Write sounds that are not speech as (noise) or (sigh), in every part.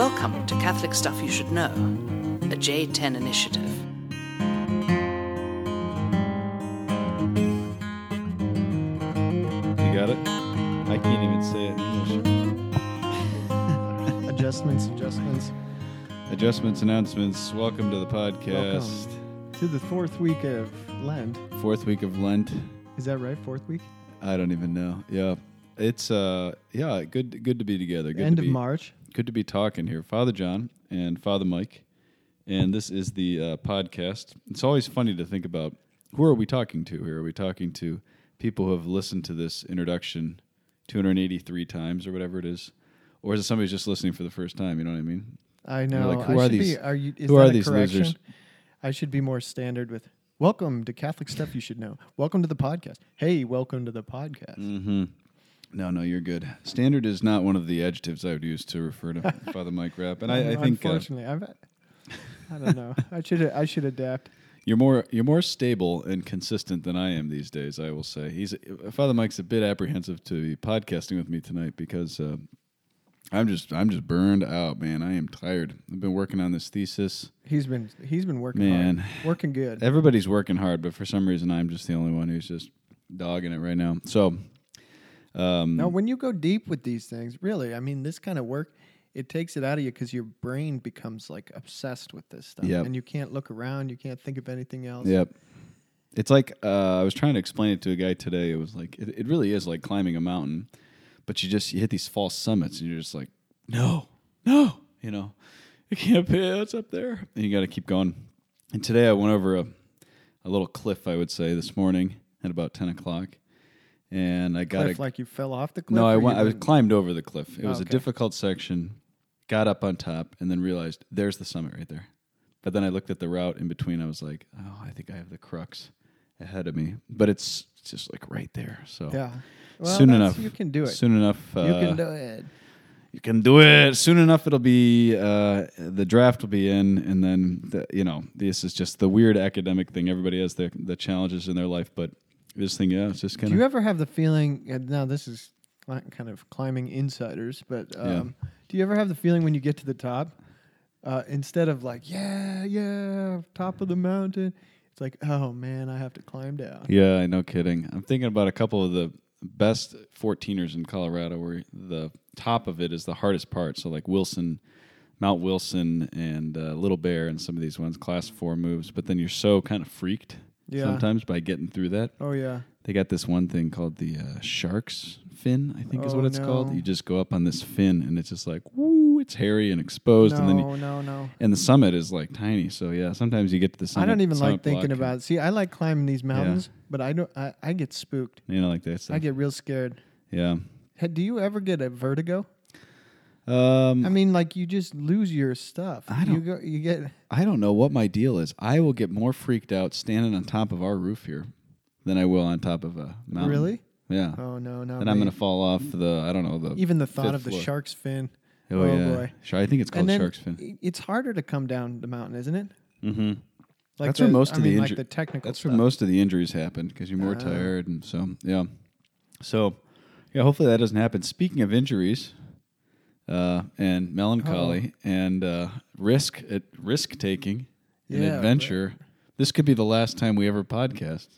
Welcome to Catholic Stuff You Should Know, a J10 initiative. You got it? I can't even say it in English. (laughs) adjustments, adjustments Adjustments, announcements. Welcome to the podcast. to the fourth week of Lent. Fourth week of Lent. Is that right? Fourth week? I don't even know. Yeah. It's uh yeah, good good to be together. Good End to of March. Good to be talking here. Father John and Father Mike. And this is the uh, podcast. It's always funny to think about who are we talking to here? Are we talking to people who have listened to this introduction 283 times or whatever it is? Or is it somebody who's just listening for the first time? You know what I mean? I know. like, who I are should these- Be, are you, is who are these correction? losers? I should be more standard with welcome to Catholic Stuff You Should Know. Welcome to the podcast. Hey, welcome to the podcast. Mm-hmm. No, no, you're good. Standard is not one of the adjectives I would use to refer to (laughs) Father Mike Rapp, and I, I think uh, unfortunately, I've, I don't know. I should I should adapt. you're more you're more stable and consistent than I am these days. I will say he's Father Mike's a bit apprehensive to be podcasting with me tonight because uh, I'm just I'm just burned out, man. I am tired. I've been working on this thesis. He's been he's been working Man. hard, working good. Everybody's working hard, but for some reason I'm just the only one who's just dogging it right now. So. Um, Now, when you go deep with these things, really, I mean, this kind of work, it takes it out of you because your brain becomes like obsessed with this stuff, Yep. and you can't look around, you can't think of anything else. Yep. It's like uh, I was trying to explain it to a guy today. It was like it, it really is like climbing a mountain, but you just you hit these false summits, and you're just like, no, no, you know, you can't pay. It's up there, and you got to keep going. And today I went over a a little cliff, I would say, this morning at about ten o'clock, and I got Cliff, a, like you fell off the cliff. no, I went. I was climbed over the cliff. It Oh, was a difficult section. Got up on top and then realized there's the summit right there. But then I looked at the route in between. I was like, oh, I think I have the crux ahead of me. But it's just like right there. So Yeah. Well, soon enough, You can do it. Soon enough, uh, you can do it. you can do it. Soon enough, it'll be uh, the draft will be in, and then the, you know this is just the weird academic thing. Everybody has their the challenges in their life, but this thing, yeah, it's just kind of Do you ever have the feeling? And now this is cli- kind of climbing insiders, but um, do you ever have the feeling when you get to the top, uh, instead of like, yeah, yeah, top of the mountain, it's like, oh man, I have to climb down. Yeah, no kidding. I'm thinking about a couple of the best 14ers in Colorado where the top of it is the hardest part. So, like Wilson, Mount Wilson, and uh, Little Bear, and some of these ones, class four moves. But then you're so kind of freaked Yeah. sometimes by getting through that. Oh yeah. They got this one thing called the uh, shark's fin, I think is Oh, what it's called. You just go up on this fin, and it's just like, woo, it's hairy and exposed. no, And then you, no, no. and the summit is like tiny. So, yeah, sometimes you get to the summit. I don't even like thinking about it. See, I like climbing these mountains, but I don't. I, I get spooked. You know, like that stuff. I get real scared. yeah. Hey, do you ever get a vertigo? Um, I mean, like you just lose your stuff. I don't- go. You get. I don't know what my deal is. I will get more freaked out standing on top of our roof here than I will on top of a mountain. Really? Yeah. Oh no, no. and I'm gonna fall off the. I don't know the. Even the thought of the floor. shark's fin. Oh, oh, yeah. boy. Sure, I think it's called shark's fin. it's harder to come down the mountain, isn't it? Mm-hmm. Like That's the, where most I of the mean, inju- like the technical. That's stuff. where most of the injuries happen because you're more Ah. tired and so yeah. So yeah, hopefully that doesn't happen. Speaking of injuries. Uh, and melancholy and uh, risk at risk taking and Yeah, adventure. This could be the last time we ever podcast.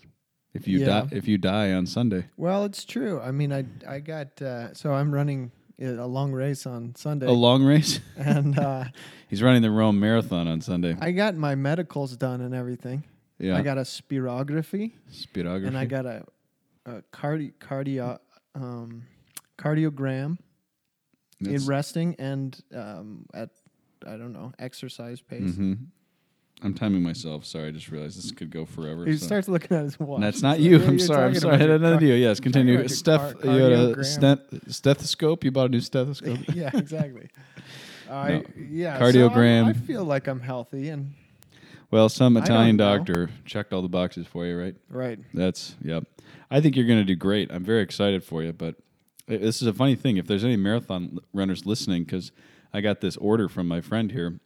If you Yeah. die, if you die on Sunday. Well, it's true. I mean, I I got uh, so I'm running a long race on Sunday, A long race. (laughs) and uh, (laughs) He's running the Rome Marathon on Sunday. I got my medicals done and everything. yeah, I got a spirography, speedography. and I got a, a cardi- cardio um, cardiogram in resting and um, at I don't know exercise pace. Mhm. I'm timing myself. Sorry, I just realized this could go forever. He so- starts looking at his watch. And that's not like, you. I'm sorry. I'm sorry. I had another car- deal. Yes, continue. Steph, car- you had a cardiogram. stent, stethoscope. You bought a new stethoscope. (laughs) yeah, exactly. I No. yeah. so Cardiogram. I'm- I feel like I'm healthy and well, some I don't Italian know. doctor checked all the boxes for you, right? right. That's yep. I think you're going to do great. I'm very excited for you. But i- this is a funny thing. If there's any marathon runners listening, because I got this order from my friend here,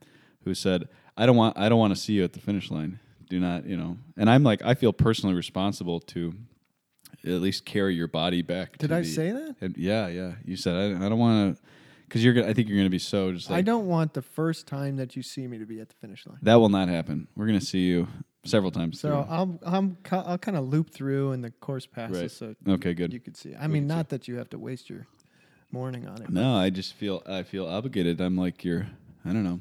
who said, "I don't want I don't want to see you at the finish line. Do not, you know." And I'm like, I feel personally responsible to at least carry your body back. Did to I the- say that? And yeah, yeah. You said I, I don't want to because you're gonna. I think you're gonna be so just like I don't want the first time that you see me to be at the finish line. that will not happen. We're gonna see you several times. So through. I'll I'm I'll kind of loop through and the course passes Right. so okay, good. you could see. I We mean, can see. not that you have to waste your morning on it. no, I just feel I feel obligated. I'm like you're. I don't know.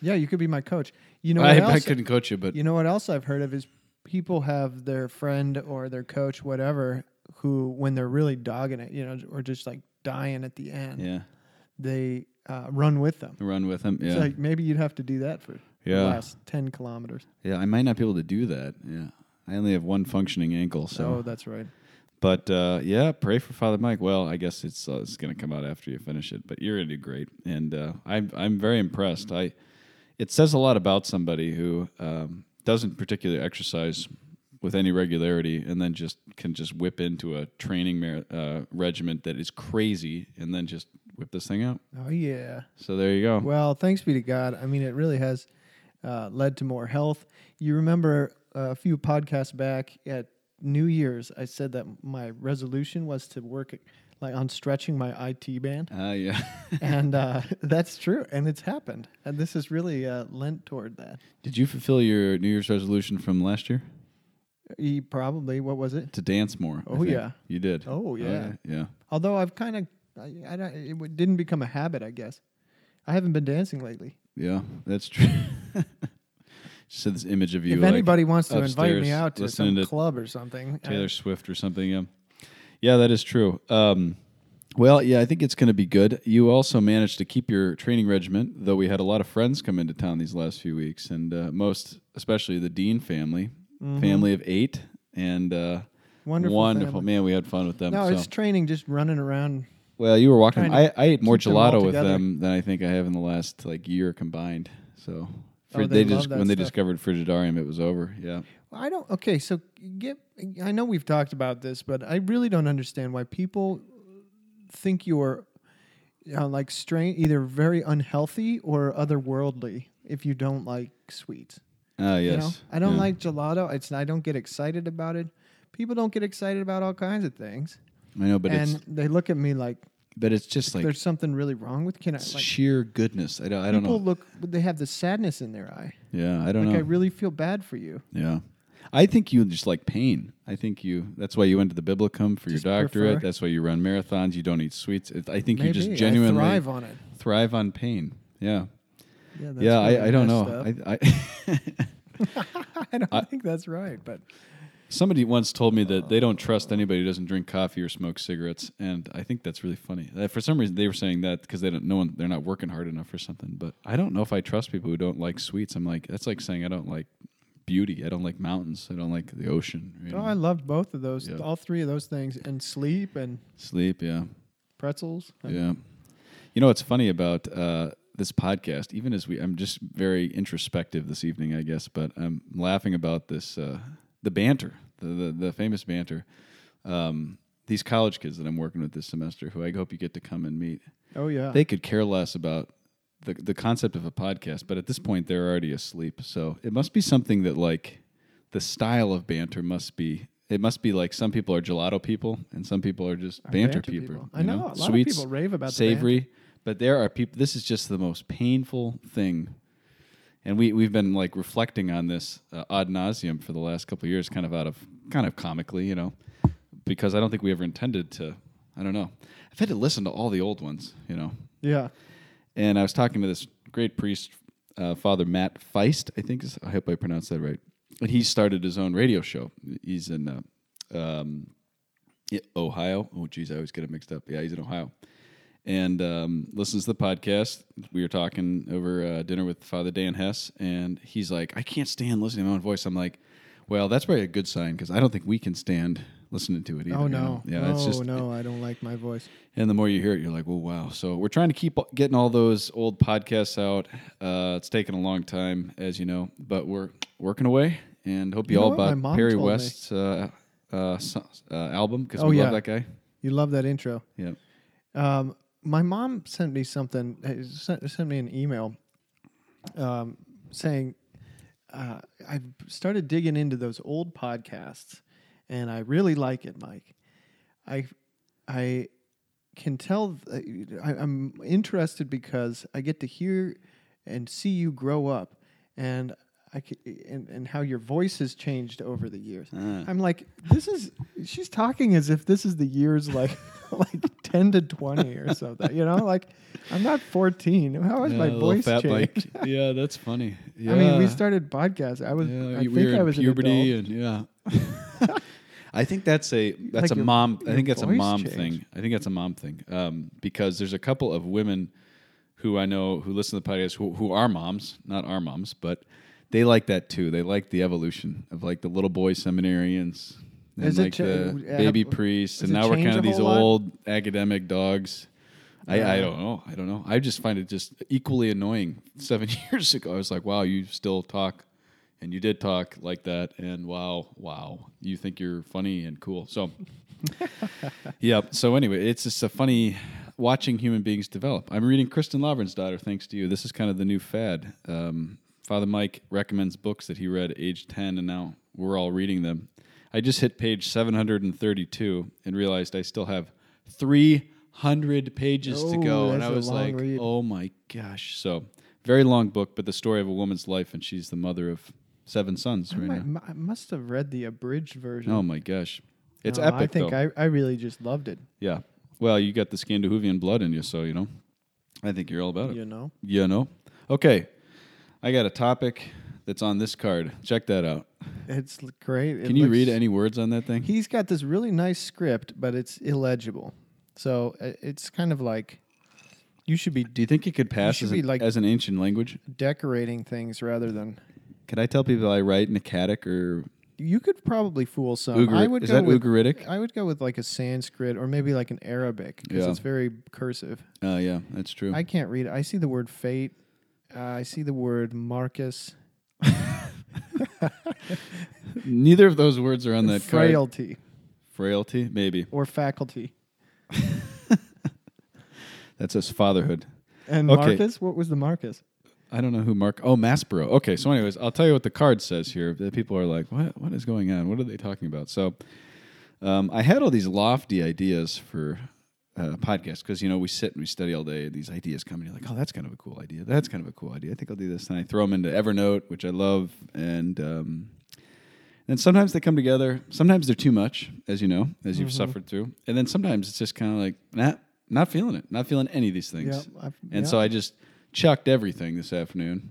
Yeah, you could be my coach. You know what I, else? I couldn't coach you, but You know what else I've heard of is people have their friend or their coach, whatever, who when they're really dogging it, you know, or just like dying at the end, yeah, they uh, run with them. run with them. Yeah, It's like maybe you'd have to do that for Yeah. last ten kilometers. yeah. I might not be able to do that. Yeah, I only have one functioning ankle, so. oh, that's right. But uh, yeah, pray for Father Mike. Well, I guess it's uh, it's going to come out after you finish it, but you're going to do great, and uh, I'm I'm very impressed. I it says a lot about somebody who um, doesn't particularly exercise with any regularity, and then just can just whip into a training mar- uh, regiment that is crazy, and then just whip this thing out. Oh yeah. So there you go. Well, thanks be to God. I mean, it really has uh, led to more health. You remember uh, a few podcasts back at New Year's, I said that my resolution was to work like on stretching my IT band, Uh, yeah. (laughs) and uh, that's true, and it's happened. And this is really uh, lent toward that. Did you fulfill your New Year's resolution from last year E probably what was it? to dance more? Oh, yeah. you did. Oh, yeah. yeah. Although I've kind of, I, I don't, it didn't become a habit. I guess I haven't been dancing lately. Yeah, that's true. (laughs) Just had this image of you. if like, anybody wants to invite me out to some to club or something, I- Taylor Swift or something, yeah, yeah, that is true. Um, well, yeah, I think it's going to be good. You also managed to keep your training regiment, though we had a lot of friends come into town these last few weeks, and uh, most especially the Dean family, family of eight, and uh, Mm-hmm. Wonderful wonderful family. man. We had fun with them. No, so. it's training, just running around. Well, you were walking. I, I ate more keep them all gelato with together. them than I think I have in the last like year combined. So Oh, they, they love just that when they stuff. discovered Frigidarium, it was over. Yeah. Well, I don't. Okay, so get. I know we've talked about this, but I really don't understand why people think you're uh, like strange, either very unhealthy or otherworldly if you don't like sweets. Ah, yes. You know, I don't Yeah. like gelato. It's I don't get excited about it. People don't get excited about all kinds of things, I know, but and it's they look at me like but it's just like there's something really wrong with. Can I? Like, sheer goodness. I don't. I don't people know. look. They have the sadness in their eye. Yeah, I don't Like know. I really feel bad for you. yeah. I think you just like pain. I think you. That's why you went to the Biblicum for Just your doctorate. prefer- That's why you run marathons. You don't eat sweets. It, I think you Maybe just I genuinely thrive on it. thrive on pain. Yeah. Yeah, yeah. I, I don't know. I, I (laughs) I don't think that's right, but Somebody once told me that they don't trust anybody who doesn't drink coffee or smoke cigarettes, and I think that's really funny. Uh, For some reason, they were saying that because they don't, know they're not working hard enough or something. But I don't know if I trust people who don't like sweets. I'm like, that's like saying I don't like beauty. I don't like mountains. I don't like the ocean. You oh. I loved both of those, Yeah. all three of those things, and sleep and Sleep, yeah, pretzels. and- yeah. You know what's funny about uh, this podcast? Even as we, I'm just very introspective this evening, I guess, but I'm laughing about this, uh, the banter, the, the the famous banter. Um, these college kids that I'm working with this semester, who I hope you get to come and meet, Oh yeah. they could care less about the the concept of a podcast. But at this point, they're already asleep. So it must be something that like the style of banter must be. It must be like some people are gelato people and some people are just Are banter, banter people. people. I you know, a lot of people rave about the savory, but there are people. This is just the most painful thing. And we we've been like reflecting on this uh, ad nauseum for the last couple of years, kind of out of kind of comically, you know, because I don't think we ever intended to. I don't know. I've had to listen to all the old ones, you know. yeah. And I was talking to this great priest, uh, Father Matt Feist, I think. Is, I hope I pronounced that right. And he started his own radio show. He's in uh, um, Ohio. Oh, geez, I always get it mixed up. Yeah, he's in Ohio. And um, listens to the podcast. We were talking over uh, dinner with Father Dan Hess, and he's like, I can't stand listening to my own voice. I'm like, well, that's probably a good sign because I don't think we can stand listening to it either. Oh you no. know? Yeah, oh it's just no, I don't like my voice. and the more you hear it, you're like, well, wow. So we're trying to keep getting all those old podcasts out. Uh, it's taken a long time, as you know, but we're working away. And hope you, You know all bought Perry. West's uh, uh, uh, album because Oh, we yeah. love that guy. You love that intro. Yeah. Um, my mom sent me something. uh, Sent, me an email, um, saying uh, I've started digging into those old podcasts, and I really like it, Mike. I I can tell. th- I, I'm interested because I get to hear and see you grow up, and I c- and, and how your voice has changed over the years. Ah. I'm like, this is. She's talking as if this is the years like (laughs) like ten to twenty or something. You know, like I'm not 14. How has Yeah, my voice changed? (laughs) Yeah, that's funny. Yeah. I mean, we started podcasts. I was. Yeah, I we think I in was puberty, an adult. and yeah. (laughs) I think that's a that's Like a mom. I think that's a mom thing. I think that's a mom thing um, because there's a couple of women who I know who listen to the podcast who, who are moms, not our moms, but they like that too. They like the evolution of like the little boy seminarians and Is it like cha- the uh, baby have- priests, and now we're kind of these lot? old academic dogs. I, I don't know. I don't know. I just find it just equally annoying. Seven (laughs) years ago, I was like, "Wow, you still talk, and you did talk like that, and wow, wow, you think you're funny and cool." So, (laughs) yep. So anyway, it's just a funny watching human beings develop. I'm reading Kristin Lavransdatter, thanks to you. This is kind of the new fad. Um, Father Mike recommends books that he read age 10, and now we're all reading them. I just hit page 732 and realized I still have 300 pages to Oh, go. And I was like, read. oh my gosh. So, very long book, but the story of a woman's life, and she's the mother of seven sons I right might- now. I must have read the abridged version. Oh my gosh. It's No, epic. I think though. I, I really just loved it. Yeah. Well, you got the Scandinavian blood in you, so you know. I think you're all about it. You know, You know. Okay. I got a topic that's on this card. Check that out. it's great. It Can you read any words on that thing? He's got this really nice script, but it's illegible. So uh, it's kind of like you should be Do you think it could pass as, an- like- as an ancient language? decorating things rather than. Can I tell people I write in Akkadic or You could probably fool some. Ugari- I would is go that with, Ugaritic? I would go with like a Sanskrit or maybe like an Arabic because Yeah. it's very cursive. Uh, yeah, that's true. I can't read. it. I see the word fate. Uh, I see the word Marcus. (laughs) Neither of those words are on that card. frailty Frailty, maybe. or faculty. (laughs) That says fatherhood. And Okay. Marcus, what was the Marcus? I don't know who Mark. Oh, Maspero. Okay, so anyways, I'll tell you what the card says here. The people are like, "What? What is going on? What are they talking about?" So, um, I had all these lofty ideas for uh, podcasts because you know we sit and we study all day. These ideas come, and you're like, "Oh, that's kind of a cool idea. That's kind of a cool idea. I think I'll do this." And I throw them into Evernote, which I love, and um, and sometimes they come together. Sometimes they're too much, as you know, as you've suffered through, and then sometimes it's just kind of like, nah, not feeling it, not feeling any of these things. And so I just chucked everything this afternoon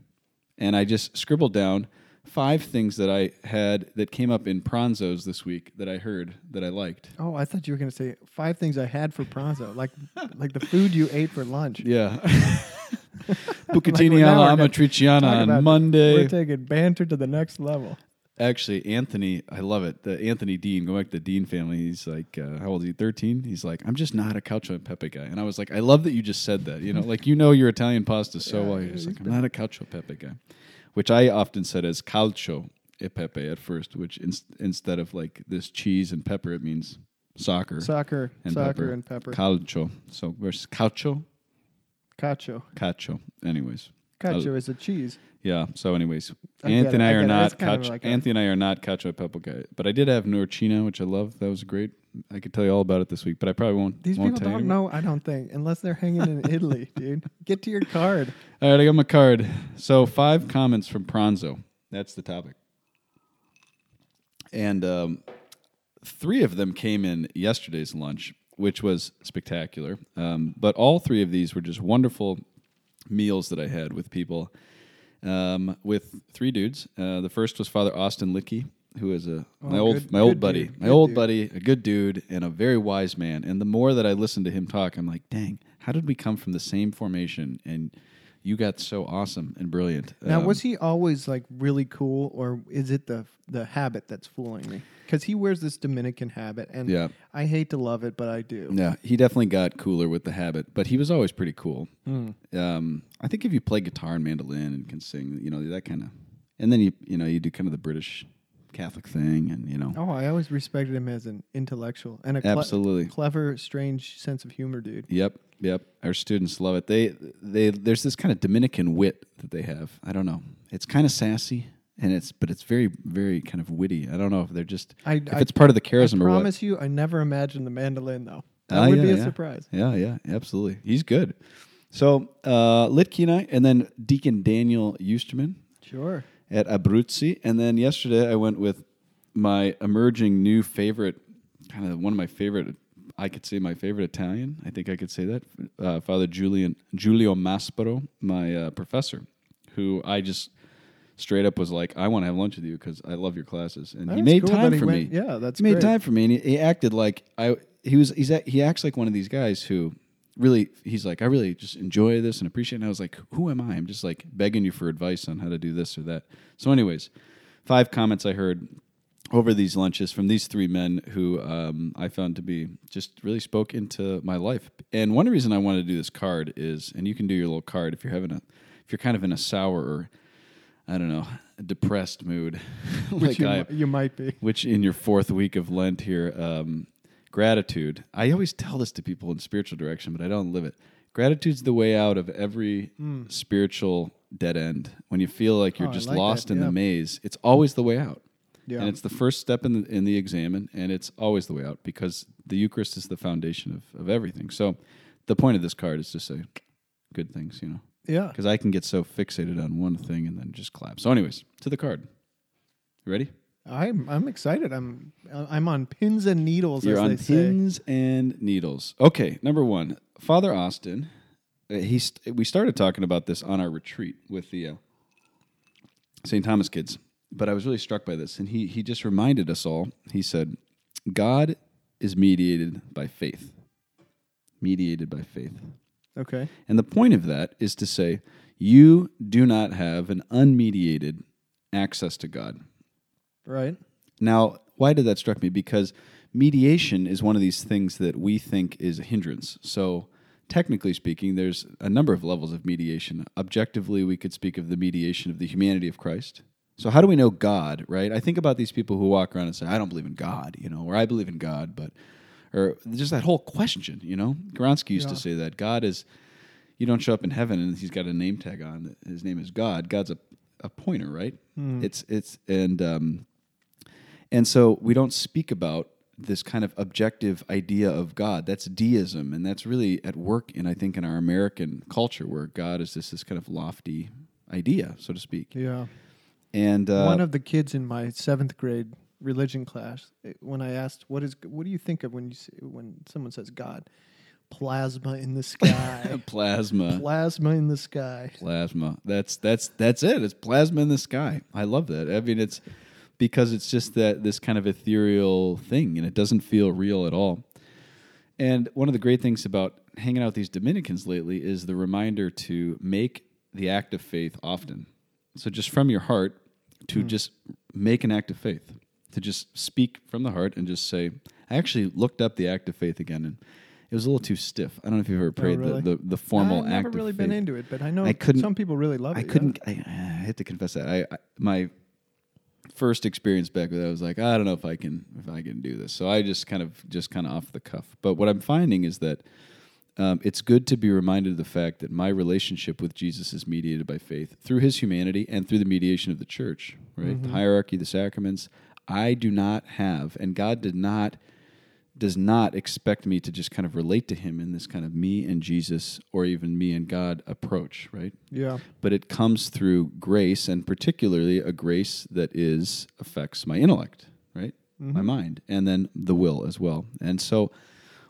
and I just scribbled down five things that I had that came up in Pranzos this week that I heard that I liked. Oh, I thought you were going to say five things I had for pranzo, like like the food you ate for lunch. Yeah. (laughs) Bucatini alla amatriciana on Monday. We're taking banter to the next level. Actually, Anthony, I love it. The Anthony Dean, going back to the Dean family, he's like, uh, how old is he? 13? He's like, I'm just not a cacio pepe guy. And I was like, I love that you just said that. You know, like, you know your Italian pasta so Yeah, well. He's like, I'm not a cacio e pepe guy, which I often said as calcio e pepe at first, which in, instead of like this cheese and pepper, it means soccer. Soccer, and soccer, pepper. and pepper. Calcio. So versus calcio, Cacio. cacio. Anyways. Cacio is a cheese. Yeah. So, anyways, I Anthony and I I are not It's kind cacio. like Anthony and I are not cacio e pepe guy, but I did have Norcina, which I love. That was great. I could tell you all about it this week, but I probably won't. These won't people don't know, I don't think, unless they're hanging in Italy, (laughs) dude. Get to your card. All right, I got my card. So five comments from Pranzo. That's the topic, and um, three of them came in yesterday's lunch, which was spectacular. Um, but all three of these were just wonderful meals that I had with people, um, with three dudes. Uh, the first was Father Austin Litke, who is a my Oh, old good- my old buddy, dude, my good old dude. buddy, a good dude, and a very wise man. And the more that I listen to him talk, I'm like, dang, how did we come from the same formation and you got so awesome and brilliant? Now, Um, was he always like really cool, or is it the the habit that's fooling me? Because he wears this Dominican habit, and Yeah. I hate to love it, but I do. Yeah, he definitely got cooler with the habit, but he was always pretty cool. Hmm. Um, I think if you play guitar and mandolin and can sing, you know that kind of, and then you you know you do kind of the British Catholic thing, and you know, Oh, I always respected him as an intellectual and a cle- absolutely, clever, strange sense of humor, dude. Yep, yep. Our students love it. They they there's this kind of Dominican wit that they have. I don't know. It's kind of sassy and it's but it's very very kind of witty. I don't know if they're just I, if I, it's part of the charisma. I charism or what. promise you, I never imagined the mandolin though. That Ah, would yeah, be a yeah. surprise. Yeah, yeah, absolutely. He's good. So uh, Litke and I, and then Deacon Daniel Eusterman Sure. At Abruzzi, and then yesterday I went with my emerging new favorite, kind of one of my favorite. I could say my favorite Italian. I think I could say that. Uh, Father Julian Giulio Maspero, my uh, professor, who I just straight up was like, "I want to have lunch with you because I love your classes," and he made cool time he for went- me. Yeah, that's he made time for me, and he, he acted like I. He was. He's. act- He acts like one of these guys who really. He's like, I really just enjoy this and appreciate. it. And I was like, Who am I? I'm just like begging you for advice on how to do this or that. So, anyways, five comments I heard over these lunches from these three men who um, I found to be just really spoke into my life. And one reason I wanted to do this card is, and you can do your little card if you're having a, if you're kind of in a sour or, I don't know, depressed mood, (laughs) Which you, I, you might be. which in your fourth week of Lent here, um, gratitude. I always tell this to people in spiritual direction, but I don't live it. Gratitude's the way out of every hmm. spiritual dead end. When you feel like you're. Oh, just like lost that, in yeah. the maze, it's always the way out. Yeah. And it's the first step in the in the examen, and it's always the way out because the Eucharist is the foundation of, of everything. So the point of this card is to say good things, you know. yeah. Because I can get so fixated on one thing and then just clap. So, anyways, to the card. You ready? I'm I'm excited. I'm I'm on pins and needles. You're as on they say. pins and needles. Okay, number one, Father Austin. Uh, he st- we started talking about this on our retreat with the uh, St. Thomas kids, but I was really struck by this, and he he just reminded us all. He said, "God is mediated by faith, mediated by faith." Okay. And the point of that is to say, you do not have an unmediated access to God. Right. Now, why did that struck me? Because mediation is one of these things that we think is a hindrance. So, technically speaking, there's a number of levels of mediation. Objectively, we could speak of the mediation of the humanity of Christ. So, how do we know God, right? I think about these people who walk around and say, I don't believe in God, you know, or I believe in God, but, or just that whole question, you know? Gronsky used to say that God is, you don't show up in heaven and he's got a name tag on, his name is God. God's a, a pointer, right? It's, it's, and, um, and so we don't speak about this kind of objective idea of God. That's deism, and that's really at work in I think in our American culture, where God is this this kind of lofty idea, so to speak. Yeah. And uh, One of the kids in my seventh grade religion class, eh, when I asked, "What is? What do you think of when you say, when someone says God?" Plasma in the sky. (laughs) plasma, Plasma in the sky. plasma. That's that's that's it. It's plasma in the sky. I love that. I mean, it's because it's just that this kind of ethereal thing, and it doesn't feel real at all. And one of the great things about hanging out with these Dominicans lately is the reminder to make the act of faith often. So just from your heart to hmm. just make an act of faith, to just speak from the heart and just say, I actually looked up the act of faith again and it was a little too stiff. I don't know if you've ever oh, prayed really? the, the, the formal I've act never really of been into it, but I know I couldn't- some people really love it. I couldn't. I, I have to confess that I, I my first experience back with that I was like, I don't know if I can if I can do this. So I just kind of just kind of off the cuff. But what I'm finding is that um, it's good to be reminded of the fact that my relationship with Jesus is mediated by faith through His humanity and through the mediation of the church. Right, the hierarchy, the sacraments. I do not have, and God did not does not expect me to just kind of relate to him in this kind of me and Jesus or even me and God approach, right? Yeah. But it comes through grace and particularly a grace that is affects my intellect, right? My mind and then the will as well. And so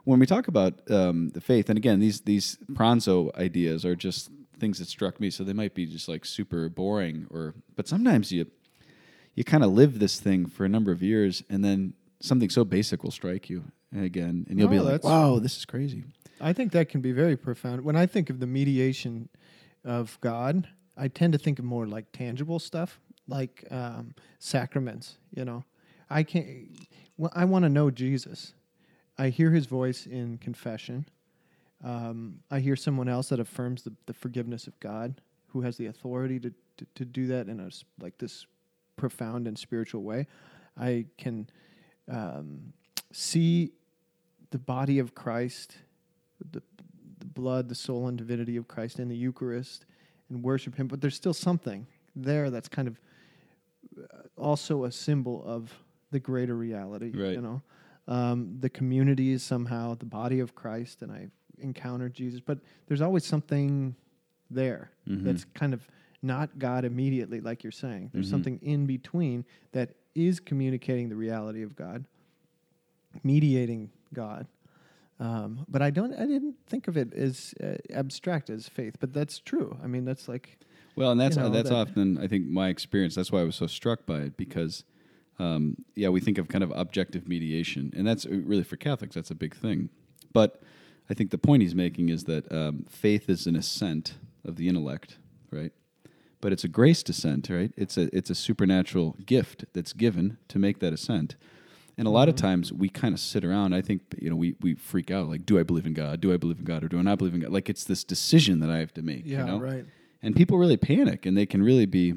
when we talk about um, the faith, and again, these these pranzo ideas are just things that struck me. So they might be just like super boring, or but sometimes you you kind of live this thing for a number of years, and then something so basic will strike you again, and you'll be Oh, like, that's- "Wow, this is crazy." I think that can be very profound. When I think of the mediation of God, I tend to think of more like tangible stuff, like um, sacraments. You know, I can't. Well, I want to know Jesus. I hear His voice in confession. Um, I hear someone else that affirms the, the forgiveness of God, who has the authority to, to, to do that in a like this profound and spiritual way. I can um, see the body of Christ, the, the blood, the soul, and divinity of Christ in the Eucharist and worship Him. But there's still something there that's kind of uh, also a symbol of the greater reality, Right. you know. Um, the community is somehow the body of Christ, and I encountered Jesus. But there's always something there Mhm. that's kind of not God immediately, like you're saying. There's Mhm. something in between that is communicating the reality of God, mediating God. Um, but I don't. I didn't think of it as uh, abstract as faith, but that's true. I mean, that's like Well, and that's you know, that's that- often I think my experience. That's why I was so struck by it because, um, yeah, we think of kind of objective mediation, and that's uh, really for Catholics. That's a big thing. But I think the point he's making is that um, faith is an ascent of the intellect, right? But it's a grace descent, right? It's a it's a supernatural gift that's given to make that ascent. And a lot of Mm-hmm. times we kind of sit around. I think you know we we freak out like, do I believe in God? Do I believe in God or do I not believe in God? Like it's this decision that I have to make. yeah, you know? right. and people really panic and they can really be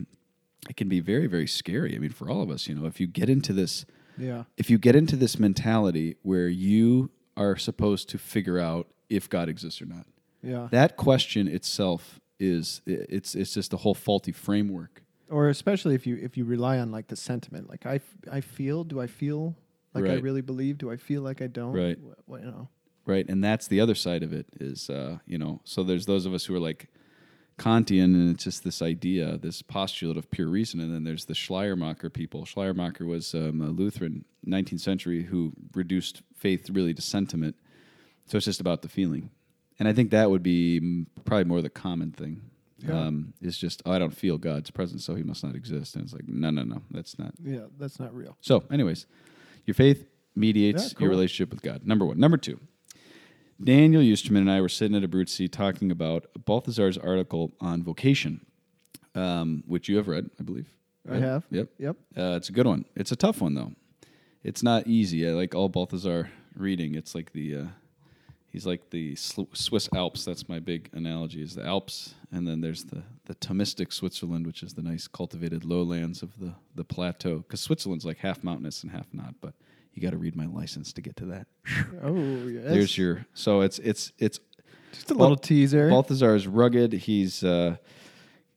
it can be very very scary i mean for all of us you know if you get into this Yeah, if you get into this mentality where you are supposed to figure out if god exists or not yeah. that question itself is it's it's just a whole faulty framework or especially if you if you rely on like the sentiment, like I, f- I feel. Do I feel like I really believe? Do I feel like I don't? Right. You know. right and that's the other side of it is uh you know so there's those of us who are like Kantian, and it's just this idea, this postulate of pure reason. And then there's the Schleiermacher people. Schleiermacher was um, a Lutheran, 19th century, who reduced faith really to sentiment. So it's just about the feeling. And I think that would be probably more the common thing. Yeah. Um, is just, oh, I don't feel God's presence, so he must not exist. And it's like, no, no, no, that's not. Yeah, that's not real. So, anyways, your faith mediates Yeah, your relationship with God. Number one. Number two. Daniel Eusterman and I were sitting at Abruzzi talking about Balthasar's article on vocation, um, which you have read, I believe. I Right? have. Yep. Yep. Uh, it's a good one. It's a tough one though. It's not easy. I like all Balthasar reading. It's like the uh, he's like the Swiss Alps. That's my big analogy. Is the Alps, and then there's the the Thomistic Switzerland, which is the nice cultivated lowlands of the the plateau. Because Switzerland's like half mountainous and half not. But you got to read my license to get to that. (laughs) Oh, yes. There's your. So it's it's it's just a Bal- little teaser. Balthasar is rugged. He's uh,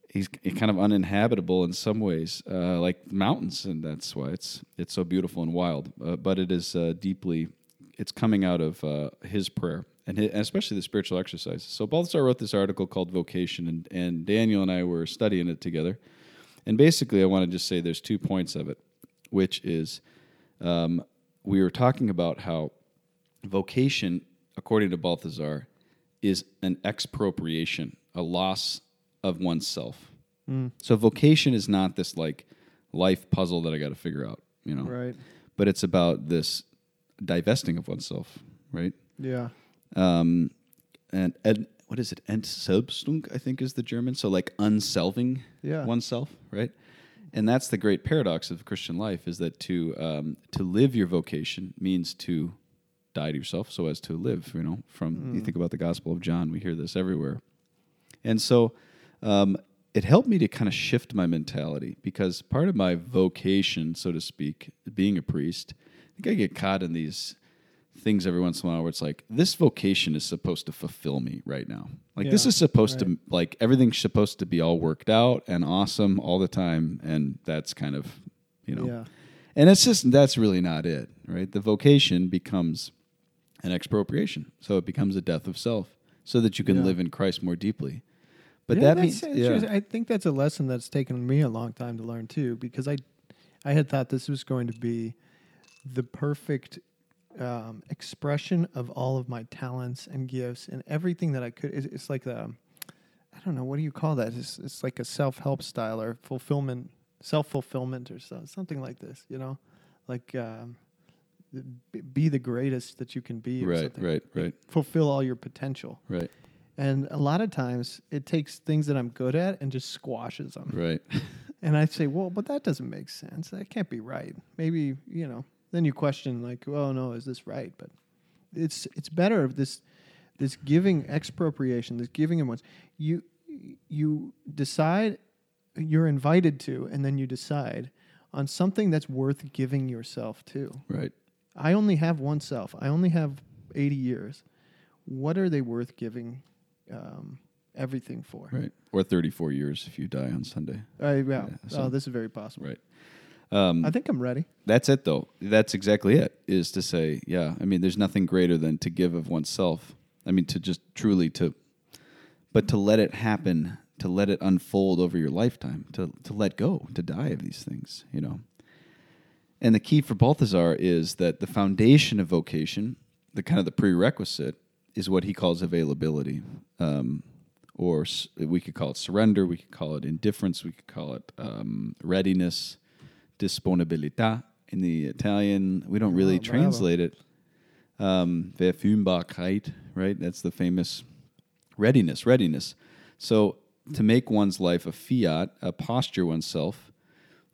he's kind of uninhabitable in some ways, uh, like mountains, and that's why it's it's so beautiful and wild. Uh, but it is uh, deeply, it's coming out of uh, his prayer and, hi and especially the spiritual exercises. So Balthasar wrote this article called Vocation, and and Daniel and I were studying it together. And basically, I want to just say there's two points of it, which is um, we were talking about how vocation, according to Balthasar, is an expropriation, a loss of oneself. So vocation is not this like life puzzle that I got to figure out, you know, right. but it's about this divesting of oneself, right? Yeah. Um, and, and what is it? Entselbstung, I think is the German. So like unselving Yeah. oneself, right? And that's the great paradox of Christian life is that to um, to live your vocation means to die to yourself so as to live. You know, from you think about the Gospel of John, we hear this everywhere. And so um, it helped me to kind of shift my mentality because part of my vocation, so to speak, being a priest, I think I get caught in these things every once in a while where it's like this vocation is supposed to fulfill me right now. Like this is supposed right. to like everything's supposed to be all worked out and awesome all the time and that's kind of, you know. Yeah. And it's just that's really not it, right? The vocation becomes an expropriation. So it becomes a death of self so that you can Yeah. live in Christ more deeply. But Yeah, that means yeah. I think that's a lesson that's taken me a long time to learn too, because I, I had thought this was going to be the perfect um, expression of all of my talents and gifts and everything that I could. It's, it's like the, I don't know, what do you call that? It's, it's like a self help style or fulfillment, self fulfillment or so, something like this. You know, like um, be the greatest that you can be. Or Right, something. right, right, Fulfill all your potential. right, And a lot of times it takes things that I'm good at and just squashes them. right. (laughs) And I say, well, but that doesn't make sense. That can't be right. Maybe, you know, then you question like, oh no, is this right? But it's it's better if this this giving expropriation, this giving in once you you decide you're invited to and then you decide on something that's worth giving yourself to. right. I only have one self. I only have 80 years. What are they worth giving um, everything for? Right. Or 34 years if you die on Sunday. Uh, yeah. Yeah, so- oh, this is very possible. Right. I think I'm ready. That's it, though. That's exactly it. Is to say, yeah. I mean, there's nothing greater than to give of oneself. I mean, to just truly to, but to let it happen, to let it unfold over your lifetime, to to let go, to die of these things. You know. And the key for Balthasar is that the foundation of vocation, the kind of the prerequisite, is what he calls availability. Um, or s- we could call it surrender, we could call it indifference, we could call it um, readiness, disponibilità. In the Italian, we don't really Oh, translate it. Um, Verfügbarkeit, right? That's the famous readiness, readiness. So to make one's life a fiat, a posture oneself,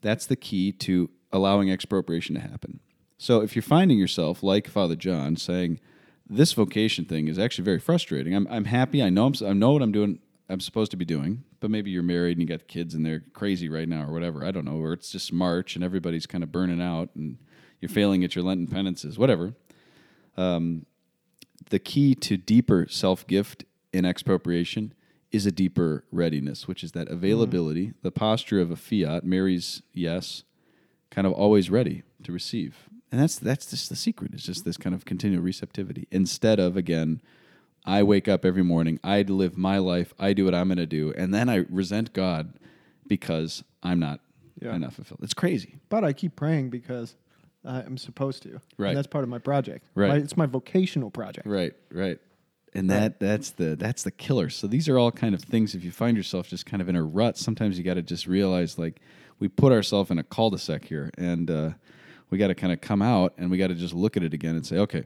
that's the key to allowing expropriation to happen. So if you're finding yourself, like Father John, saying, this vocation thing is actually very frustrating. I'm, I'm happy. I know I'm, I know what I'm doing. I'm supposed to be doing, but maybe you're married and you got kids and they're crazy right now or whatever. I don't know. Or it's just March and everybody's kind of burning out and you're failing at your Lenten penances, whatever. Um, the key to deeper self gift in expropriation is a deeper readiness, which is that availability, the posture of a fiat, Mary's yes, kind of always ready to receive. And that's that's just the secret. It's just this kind of continual receptivity. Instead of again, I wake up every morning, I live my life, I do what I'm gonna do, and then I resent God because I'm not Yeah. enough fulfilled. It's crazy. But I keep praying because I'm supposed to. Right. And that's part of my project. Right. My- it's my vocational project. Right, right. And that that's the that's the killer. So these are all kind of things if you find yourself just kind of in a rut, sometimes you got to just realize like we put ourselves in a cul-de-sac here and uh, we got to kind of come out and we got to just look at it again and say, okay,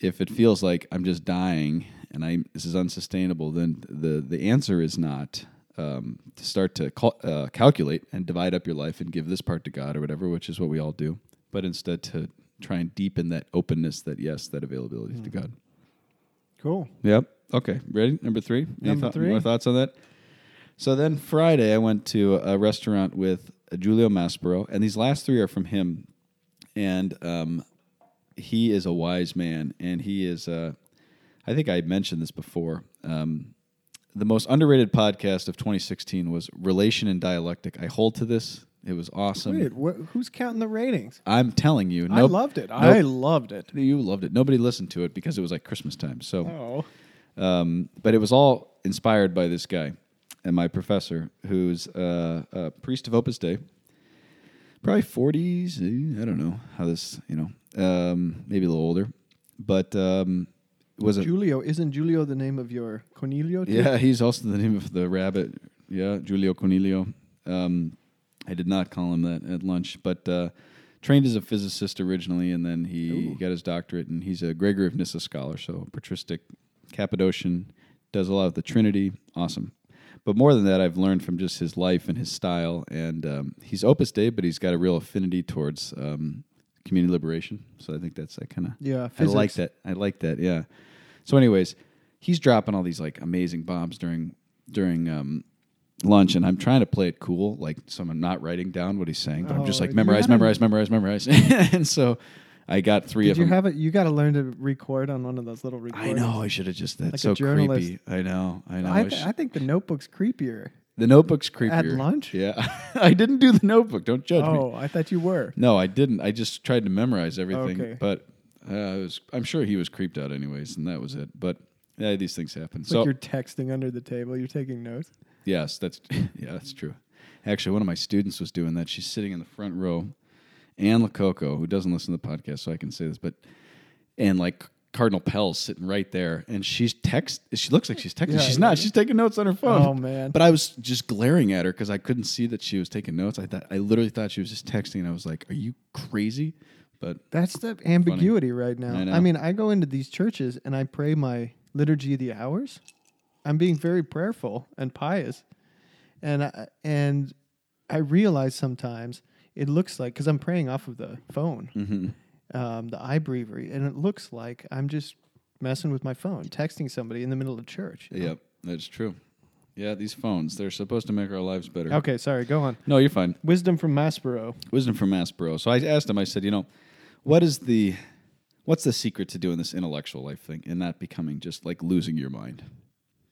if it feels like I'm just dying and I this is unsustainable, then the the answer is not um, to start to cal- uh, calculate and divide up your life and give this part to God or whatever, which is what we all do, but instead to try and deepen that openness, that yes, that availability to God. Cool. Yep. Okay. Ready? Number three. Any Number thought- three. More thoughts on that? So then Friday, I went to a restaurant with Giulio Maspero, and these last three are from him. And um, he is a wise man, and he is. Uh, I think I mentioned this before. Um, the most underrated podcast of 2016 was Relation and Dialectic. I hold to this. It was awesome. Wait, wh- who's counting the ratings? I'm telling you, I loved it. nope. I loved it. you loved it. Nobody listened to it because it was like Christmas time. So Oh. um, but it was all inspired by this guy and my professor, who's uh, a priest of Opus Dei, probably forties. I don't know how this, you know, um, maybe a little older, but um, was a Julio. Isn't Julio the name of your Cornelio? too? yeah. He's also the name of the rabbit. Yeah, Julio Cornelio. Um, I did not call him that at lunch, but uh, trained as a physicist originally, and then he got his doctorate, and he's a Gregory of Nyssa scholar, so patristic, Cappadocian, does a lot of the Trinity. Awesome. But more than that, I've learned from just his life and his style, and um, he's Opus Dei, but he's got a real affinity towards um, community liberation. So I think that's I kind of Yeah, I like that. I like that. Yeah. So, anyways, he's dropping all these like amazing bombs during during um, lunch, and I'm trying to play it cool, like so I'm not writing down what he's saying, but I'm just Oh, like you memorize, memorize, memorize, memorize, (laughs) and so I got three Did of you them. have it? You got to learn to record on one of those little I know. I should have just. That's Like so creepy. I know. I know. I, I sh- I think the Notebook's creepier. The notebook's creepier. At lunch? Yeah, (laughs) I didn't do the notebook. Don't judge me. Oh, I thought you were. No, I didn't. I just tried to memorize everything. Okay. But uh, I was, I'm sure he was creeped out anyways, and that was it. But yeah, these things happen. It's so like you're texting under the table. You're taking notes. yes, that's (laughs) yeah, that's true. Actually, one of my students was doing that. She's sitting in the front row. Anne Lococo, who doesn't listen to the podcast, so I can say this, but and like Cardinal Pell's sitting right there, and she's text. She looks like she's texting. Yeah, she's not. She's taking notes on her phone. Oh, man. But I was just glaring at her because I couldn't see that she was taking notes. I thought I literally thought she was just texting. And I was like, "Are you crazy?" But That's the ambiguity right now. I. I mean, I go into these churches and I pray my liturgy of the hours. I'm being very prayerful and pious, and I, and I realize sometimes it looks like because I'm praying off of the phone, Mm-hmm. Um, the iBreviary, and it looks like I'm just messing with my phone, texting somebody in the middle of church. you know? Yep, that's true. Yeah, these phones, they're supposed to make our lives better. Okay, sorry. Go on. No, you're fine. Wisdom from Maspero. Wisdom from Maspero. So I asked him, I said, you know, what is the what's the secret to doing this intellectual life thing and not becoming just like losing your mind?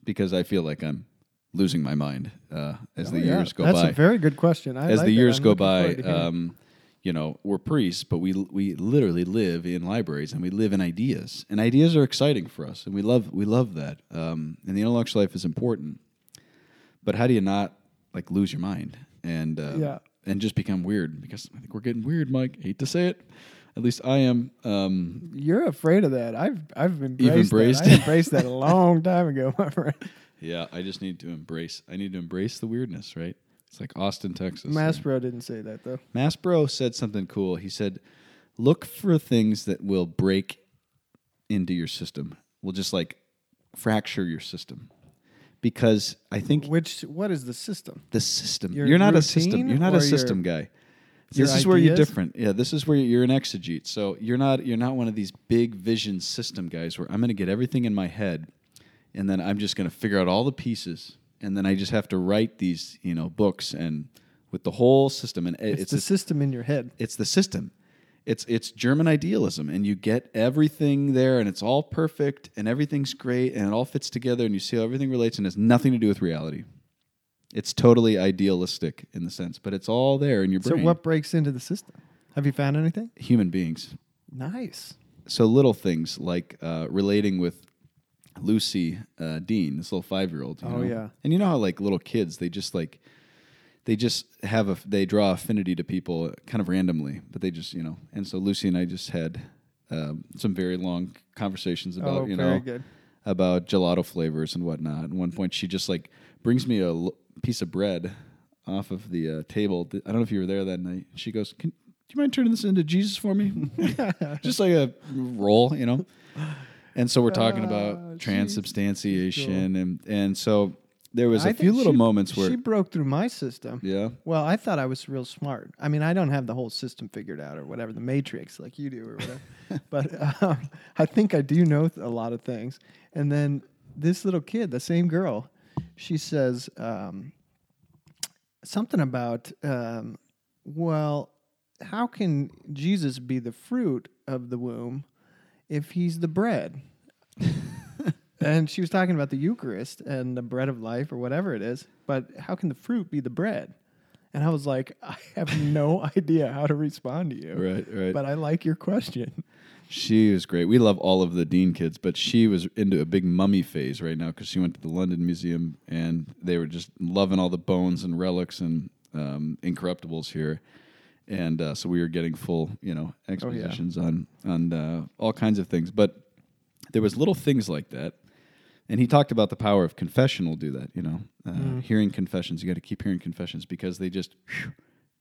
Because I feel like I'm losing my mind uh, as the Oh, yeah. years go by. That's by. a very good question. I as like the it. years I'm go looking by, forward to hearing it. um, you know, we're priests, but we we literally live in libraries and we live in ideas, and ideas are exciting for us, and we love we love that. Um, and the intellectual life is important, but how do you not like lose your mind and uh, Yeah. and just become weird? Because I think we're getting weird, Mike. Hate to say it, at least I am. Um, You're afraid of that. I've I've embraced, embraced that. I (laughs) embraced that a long time ago, my friend. yeah, I just need to embrace. I need to embrace the weirdness, right? It's like Austin, Texas. Maspero didn't say that though. Maspero said something cool. He said, "Look for things that will break into your system. Will just like fracture your system." Because I think Which what is the system? the system. Your you're not a system. You're not a system guy. This is where you're different. Yeah, this is where you're an exegete. So you're not you're not one of these big vision system guys where I'm going to get everything in my head, and then I'm just going to figure out all the pieces, and then I just have to write these you know books and with the whole system. And It's, it's the a- system in your head. it's the system. It's it's German idealism, and you get everything there, and it's all perfect, and everything's great, and it all fits together, and you see how everything relates, and has nothing to do with reality. It's totally idealistic in the sense, but it's all there in your So brain. what breaks into the system? Have you found anything? Human beings. Nice. So little things like uh, relating with Lucy uh, Dean, this little five year old. Oh, yeah. and you know how like little kids, they just like they just have a they draw affinity to people kind of randomly, but they just you know. And so Lucy and I just had um, some very long conversations about oh, you know good. about gelato flavors and whatnot. At one point, she just like brings me a l- piece of bread off of the uh, table. I don't know if you were there that night. She goes, "Can do you mind turning this into Jesus for me?" (laughs) just like a roll, you know. And so we're talking Ah, about she's- transubstantiation, and and so there was a I few little she- moments where she broke through my system. yeah, Well, I thought I was real smart. I mean, I don't have the whole system figured out or whatever, the matrix like you do or whatever. (laughs) but um, I think I do know a lot of things. And then this little kid, the same girl, she says um, something about, um, well, how can Jesus be the fruit of the womb if he's the bread? and she was talking about the Eucharist and the bread of life or whatever it is, but how can the fruit be the bread? And I was like, (laughs) I have no (laughs) idea how to respond to you. right, right. But I like your question. She was great. We love all of the Dean kids, but she was into a big mummy phase right now because she went to the London Museum and they were just loving all the bones and relics and um, incorruptibles here. And uh, so we were getting full, you know, expositions on on uh, all kinds of things. But there was little things like that, and he talked about the power of confession will do that. You know, uh, hearing confessions. You got to keep hearing confessions because they just whew,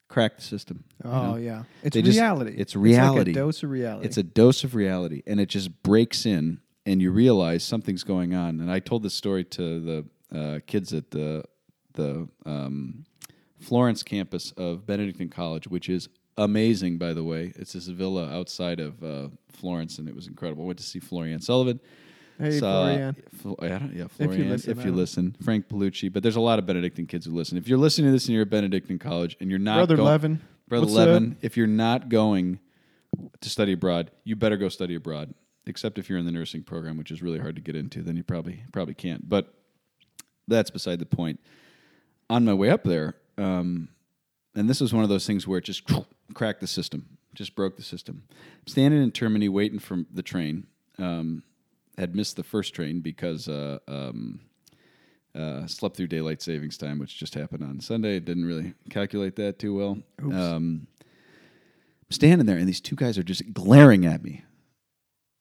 crack the system. you Oh know? yeah, it's They just- reality. it's reality. like a dose of reality. It's a dose of reality, and it just breaks in, and you realize something's going on. And I told this story to the uh, kids at the the um, Florence campus of Benedictine College, which is amazing, by the way. It's this villa outside of uh, Florence, and it was incredible. I went to see Florian Sullivan. hey, Florian. Fl- I don't- yeah, you Florian, listen, if you listen, Frank Palucci. But there's a lot of Benedictine kids who listen. If you're listening to this and you're at Benedictine College and you're not Brother go- Levin. Brother What's up? Levin, if you're not going to study abroad, you better go study abroad. Except if you're in the nursing program, which is really hard to get into, then you probably probably can't. But that's beside the point. On my way up there, um, and this was one of those things where it just (tsk) cracked the system, just broke the system. Standing in Termini, waiting for the train. Um, had missed the first train because uh, um, uh, slept through daylight savings time, which just happened on Sunday. Didn't really calculate that too well. Um, standing there, and these two guys are just glaring at me.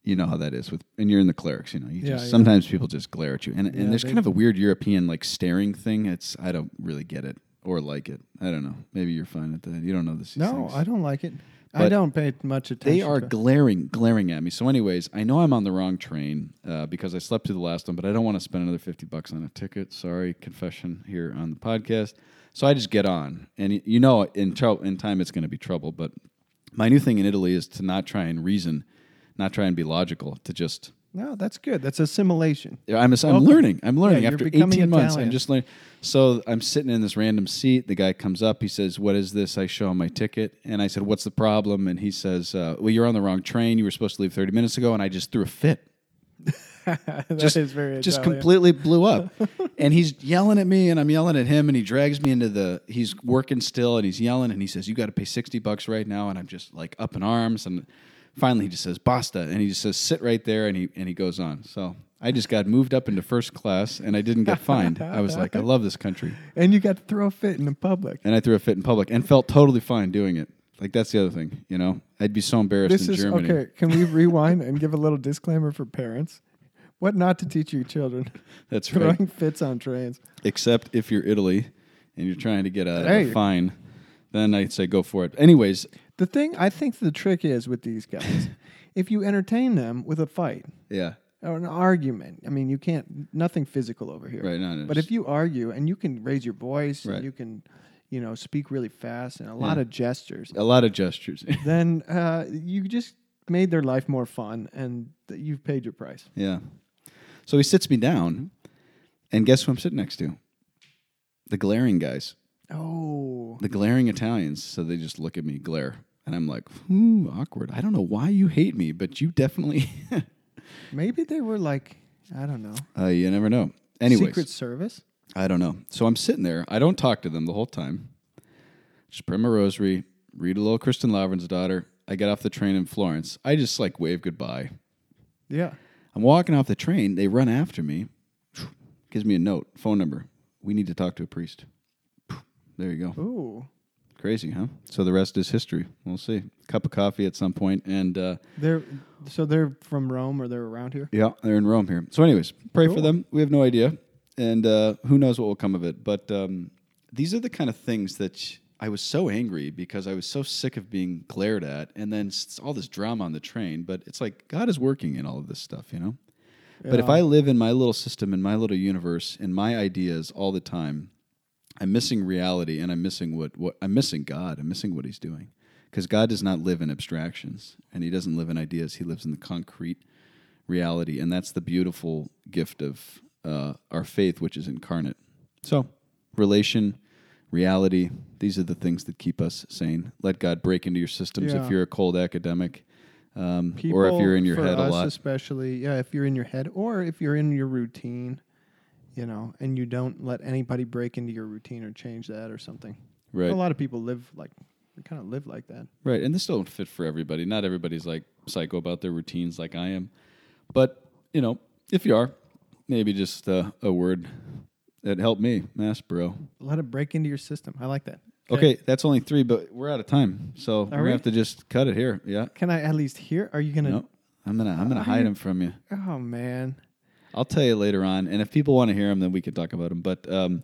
You know how that is with, and you're in the clerics. You know, you Yeah, just yeah. sometimes people just glare at you, and Yeah, and there's kind of a weird European like staring thing. It's I don't really get it or like it. I don't know. Maybe you're fine at that. You don't know this. No, things. I don't like it. I don't pay much attention. They are glaring, glaring at me. So, anyways, I know I'm on the wrong train uh, because I slept through the last one, but I don't want to spend another fifty bucks on a ticket. Sorry, confession here on the podcast. So I just get on, and you know, in in time it's going to be trouble. But my new thing in Italy is to not try and reason, not try and be logical. To just no, that's good. That's assimilation. yeah, I'm, I'm Welcome. learning. I'm learning Yeah, you're after becoming 18 months. I'm Italian. just learning. So I'm sitting in this random seat. The guy comes up. He says, "What is this?" I show him my ticket, and I said, "What's the problem?" And he says, uh, "Well, you're on the wrong train. You were supposed to leave 30 minutes ago." And I just threw a fit. (laughs) That is just very just Italian. completely blew up. (laughs) and he's yelling at me, and I'm yelling at him, and he drags me into the. He's working still, and he's yelling, and he says, "You got to pay sixty bucks right now," and I'm just like up in arms, and finally he just says, "Basta," and he just says, "Sit right there," and he and he goes on. So. I just got moved up into first class and I didn't get fined. I was like, I love this country. (laughs) And you got to throw a fit in the public. And I threw a fit in public and felt totally fine doing it. Like that's the other thing, you know. I'd be so embarrassed This in is Germany. okay. Can we (laughs) rewind and give a little disclaimer for parents? What not to teach your children? (laughs) That's right. Throwing fits on trains. Except if you're Italy and you're trying to get of Hey. a fine, then I'd say go for it. Anyways, The thing I think the trick is with these guys, (laughs) if you entertain them with a fight yeah, or an argument, I mean, you can't nothing physical over here. right. No, no, But if you argue and you can raise your voice Right. and you can, you know, speak really fast and a lot of gestures, a lot of gestures, (laughs) then uh, you just made their life more fun and th- you've paid your price. yeah. So he sits me down, and guess who I'm sitting next to? The glaring guys, Oh, the glaring Italians. So they just look at me, glare, and I'm like, ooh, awkward. I don't know why you hate me, but you definitely. (laughs) maybe they were like, I don't know, uh, you never know. Anyways, Secret Service. I don't know. So I'm sitting there. I don't talk to them the whole time. Just pray my rosary, read a little Kristin Lavransdatter. I get off the train in Florence. I just like wave goodbye. Yeah. I'm walking off the train. They run after me. Gives me a note, phone number. We need to talk to a priest. There you go. Ooh, Crazy, huh? So the rest is history. We'll see. Cup of coffee at some point, and uh, they're so they're from Rome or they're around here. Yeah, they're in Rome here. So, anyways, pray for them. We have no idea, and uh, who knows what will come of it. But um, these are the kind of things that I was so angry because I was so sick of being glared at, and then all this drama on the train. But it's like God is working in all of this stuff, you know. But if I live in my little system, in my little universe, in my ideas all the time, I'm missing reality, and I'm missing what, what I'm missing God. I'm missing what He's doing, because God does not live in abstractions, and He doesn't live in ideas. He lives in the concrete reality, and that's the beautiful gift of uh, our faith, which is incarnate. So, relation, reality, these are the things that keep us sane. Let God break into your systems Yeah. if you're a cold academic, um, People, or if you're in your head a lot. especially. Yeah, if you're in your head, or if you're in your routine, you know, and you don't let anybody break into your routine or change that or something. Right. A lot of people live like, kind of live like that. Right, and this don't fit for everybody. Not everybody's like psycho about their routines like I am. But you know, if you are, maybe just uh, a word that helped me, mass bro. Let it break into your system. I like that. Okay, that's only three, but we're out of time, so we're gonna have to just cut it here. Yeah, Can I at least hear? Are you gonna? no, I'm gonna I'm gonna Are hide them from you. Oh man. I'll tell you later on, and if people want to hear them, then we can talk about them. But um,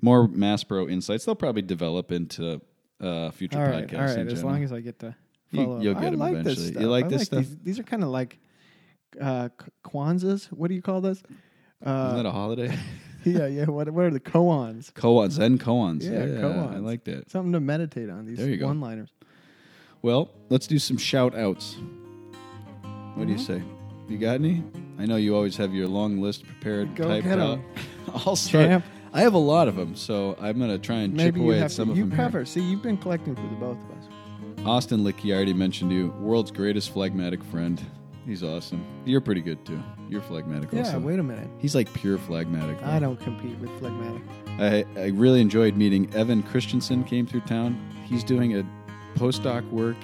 more mass bro insights, they'll probably develop into uh, future All right, podcasts. all right. as long as I get to You- follow. you'll up. get I 'em like eventually. This You stuff. like I this stuff? These, these are kind of like uh, Kwanzas. What do you call this? Isn't Uh, that a holiday? (laughs) yeah, yeah. What what are the koans? koans, Zen koans. Yeah, I koans. I like that. Something to meditate on. These There you go. one-liners. Well, let's do some shout outs. What do you Mm-hmm. say? You got any? I know you always have your long list prepared, Go typed get 'em. out. (laughs) I'll start. Champ. I have a lot of them, so I'm going to try and Maybe chip you away have at some to. of You them. cover. here. See, you've been collecting for the both of us. Austin Litke, I already mentioned you. World's greatest phlegmatic friend. He's awesome. You're pretty good too. You're phlegmatic Yeah. also. Wait a minute. He's like pure phlegmatic. though. I don't compete with phlegmatic. I, I really enjoyed meeting Evan Christensen came through town. He's doing a postdoc work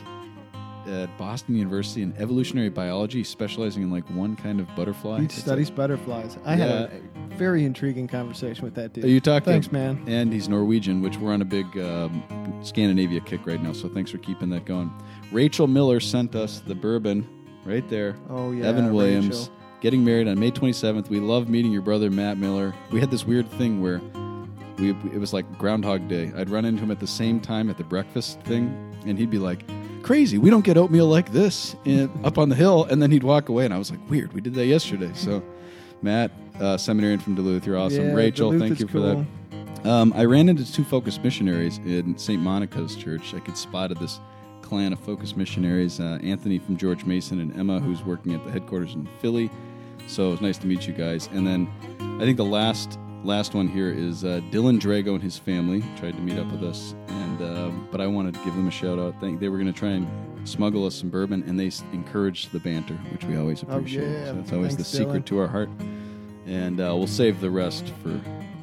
at Boston University in evolutionary biology, specializing in like one kind of butterfly. He studies butterflies. I had a very intriguing conversation with that dude. Are you talking? Thanks, man. And he's Norwegian, which we're on a big um, Scandinavia kick right now. So thanks for keeping that going. Rachel Miller sent us the bourbon right there. Oh yeah. Evan Williams Rachel. getting married on May 27th. We love meeting your brother Matt Miller. We had this weird thing where we it was like Groundhog Day. I'd run into him at the same time at the breakfast thing, and he'd be like, "Crazy, we don't get oatmeal like this in, up on the hill." And then he'd walk away, and I was like, "Weird, we did that yesterday." So, Matt, uh, seminarian from Duluth, you're awesome. Yeah, Rachel, Duluth thank you for cool. that. Um, I ran into two Focus missionaries in St. Monica's church. I could spotted this clan of Focus missionaries, uh, Anthony from George Mason and Emma, who's working at the headquarters in Philly. So it was nice to meet you guys. And then I think the last last one here is uh, Dylan Drago and his family tried to meet up with us, and uh, but I wanted to give them a shout out. Think they were going to try and smuggle us some bourbon, and they s- encouraged the banter, which we always Oh, appreciate. yeah. So that's always Thanks, the secret Dylan. to our heart, and uh, we'll save the rest for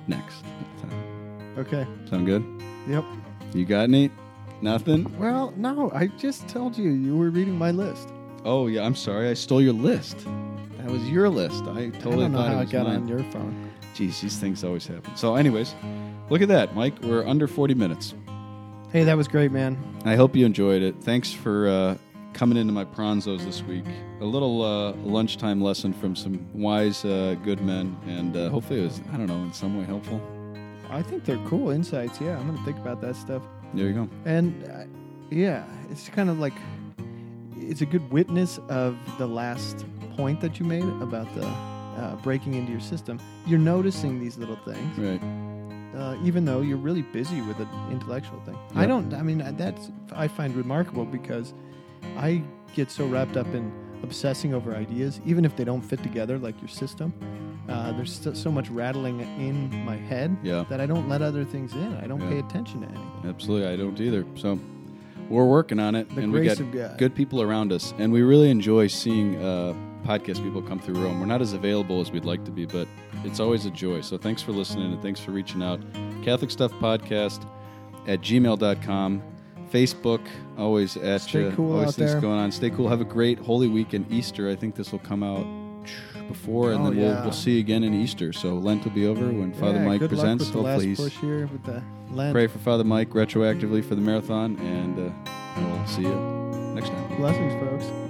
next. time. Okay. Sound good? Yep. You got any? Nothing? Well, no, I just told you you were reading my list. Oh yeah, I'm sorry. I stole your list. That was your list. I totally I don't know how it got mine. on your phone. Jeez, these things always happen. So, anyways, look at that, Mike. We're under 40 minutes. Hey, that was great, man. I hope you enjoyed it. Thanks for uh, coming into my Pranzos this week. A little uh, lunchtime lesson from some wise, uh, good men, and uh, hopefully it was, I don't know, in some way helpful. I think they're cool insights. Yeah, I'm gonna think about that stuff. There you go. And uh, yeah, it's kind of like it's a good witness of the last point that you made about the uh, breaking into your system. You're noticing these little things, Right. uh, even though you're really busy with an intellectual thing. I don't. I mean, uh, that's I find remarkable because I get so wrapped up in obsessing over ideas, even if they don't fit together like your system. Uh, there's so, so much rattling in my head Yeah. that I don't let other things in. I don't Yeah. pay attention to anything. Absolutely. I don't either. So, we're working on it, The and we grace got of God. good people around us, and we really enjoy seeing uh, podcast people come through Rome. We're not as available as we'd like to be, but it's always a joy. So thanks for listening and thanks for reaching out. Catholic Stuff Podcast at gmail.com. Facebook, always at Stay you. cool always things there. going on. Stay cool. Have a great Holy Week and Easter. I think this will come out before, and Oh, then we'll, yeah. we'll see you again in Easter. So Lent will be over when Father Yeah, Mike presents. Luck with the Hopefully, last he's push here with the Lent. pray for Father Mike retroactively for the marathon, and uh, we'll see you next time. Blessings, folks.